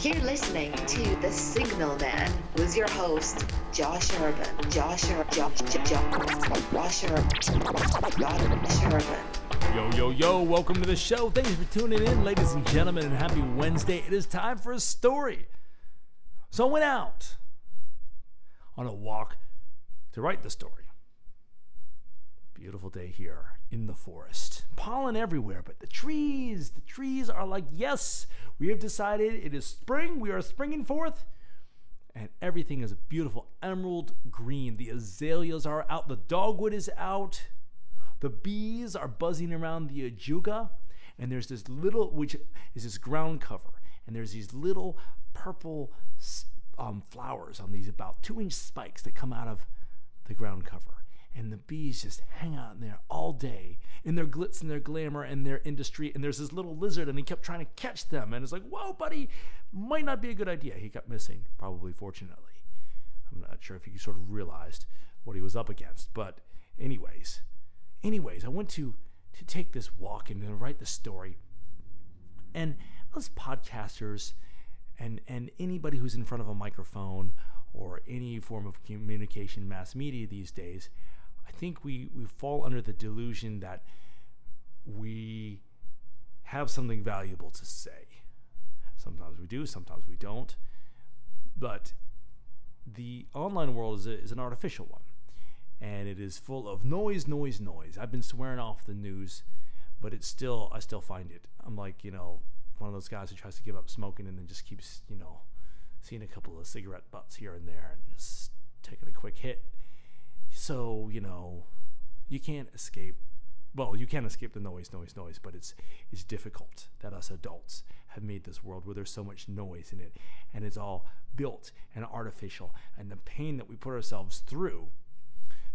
You're listening to The Signalman with your host, Josh Urban. Josh Urban. Josh, Josh, Josh Urban. Josh Urban. Yo, yo, yo, welcome to the show. Thanks for tuning in, ladies and gentlemen, and happy Wednesday. It is time for a story. So I went out on a walk to write the story. Beautiful day here in the forest. Pollen everywhere, but the trees, the trees are like, yes, we have decided it is spring. We are springing forth. And everything is a beautiful emerald green. The azaleas are out. The dogwood is out. The bees are buzzing around the ajuga. And there's this little, which is this ground cover. And there's these little purple um, flowers on these about two inch spikes that come out of the ground cover and the bees just hang out in there all day in their glitz and their glamour and their industry. And there's this little lizard, and he kept trying to catch them. And it's like, whoa, buddy, might not be a good idea. He kept missing, probably fortunately. I'm not sure if he sort of realized what he was up against. But, anyways, anyways, I went to to take this walk and to write the story. And us podcasters and and anybody who's in front of a microphone or any form of communication mass media these days I think we, we fall under the delusion that we have something valuable to say. Sometimes we do, sometimes we don't. But the online world is, a, is an artificial one. And it is full of noise, noise, noise. I've been swearing off the news, but it's still, I still find it. I'm like, you know, one of those guys who tries to give up smoking and then just keeps, you know, seeing a couple of cigarette butts here and there and just taking a quick hit. So, you know, you can't escape well, you can't escape the noise, noise, noise, but it's it's difficult that us adults have made this world where there's so much noise in it and it's all built and artificial and the pain that we put ourselves through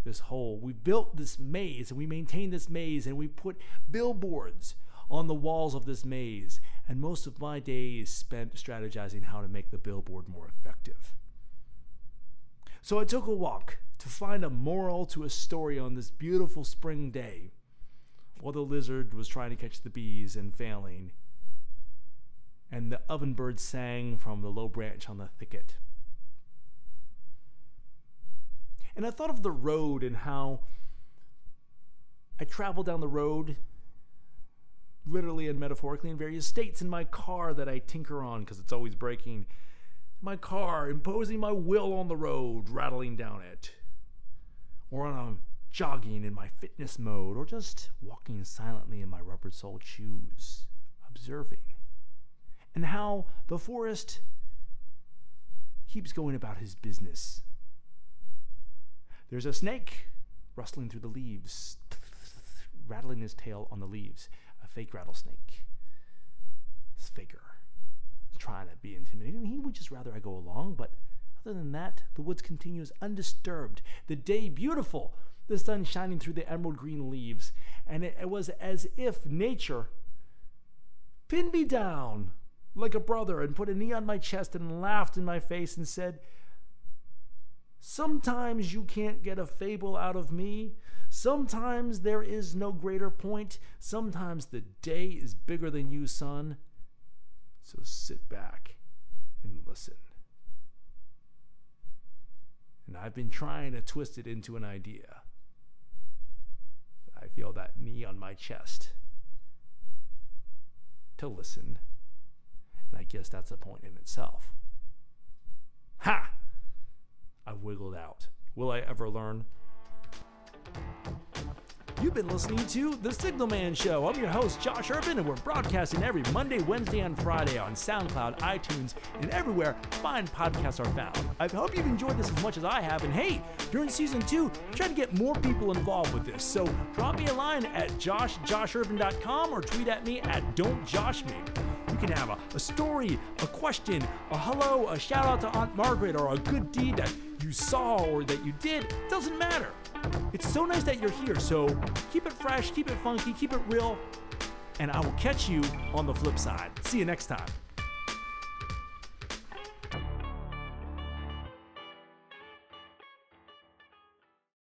this whole we built this maze and we maintain this maze and we put billboards on the walls of this maze and most of my day is spent strategizing how to make the billboard more effective so I took a walk to find a moral to a story on this beautiful spring day while the lizard was trying to catch the bees and failing, and the ovenbird sang from the low branch on the thicket. And I thought of the road and how I travel down the road, literally and metaphorically, in various states in my car that I tinker on because it's always breaking. My car, imposing my will on the road, rattling down it or I'm jogging in my fitness mode, or just walking silently in my rubber soled shoes, observing. And how the forest keeps going about his business. There's a snake rustling through the leaves, rattling his tail on the leaves, a fake rattlesnake. This faker trying to be intimidating. He would just rather I go along, but other than that, the woods continues undisturbed, the day beautiful, the sun shining through the emerald green leaves, and it, it was as if nature pinned me down like a brother and put a knee on my chest and laughed in my face and said, Sometimes you can't get a fable out of me. Sometimes there is no greater point. Sometimes the day is bigger than you, son. So sit back and listen. And I've been trying to twist it into an idea. I feel that knee on my chest to listen. And I guess that's a point in itself. Ha! I wiggled out. Will I ever learn? You've been listening to The Signalman Show. I'm your host, Josh Urban, and we're broadcasting every Monday, Wednesday, and Friday on SoundCloud, iTunes, and everywhere fine podcasts are found. I hope you've enjoyed this as much as I have. And hey, during season two, I'm to get more people involved with this. So drop me a line at joshjoshurban.com or tweet at me at don'tjoshme. Can have a, a story, a question, a hello, a shout out to Aunt Margaret, or a good deed that you saw or that you did. Doesn't matter. It's so nice that you're here. So keep it fresh, keep it funky, keep it real, and I will catch you on the flip side. See you next time.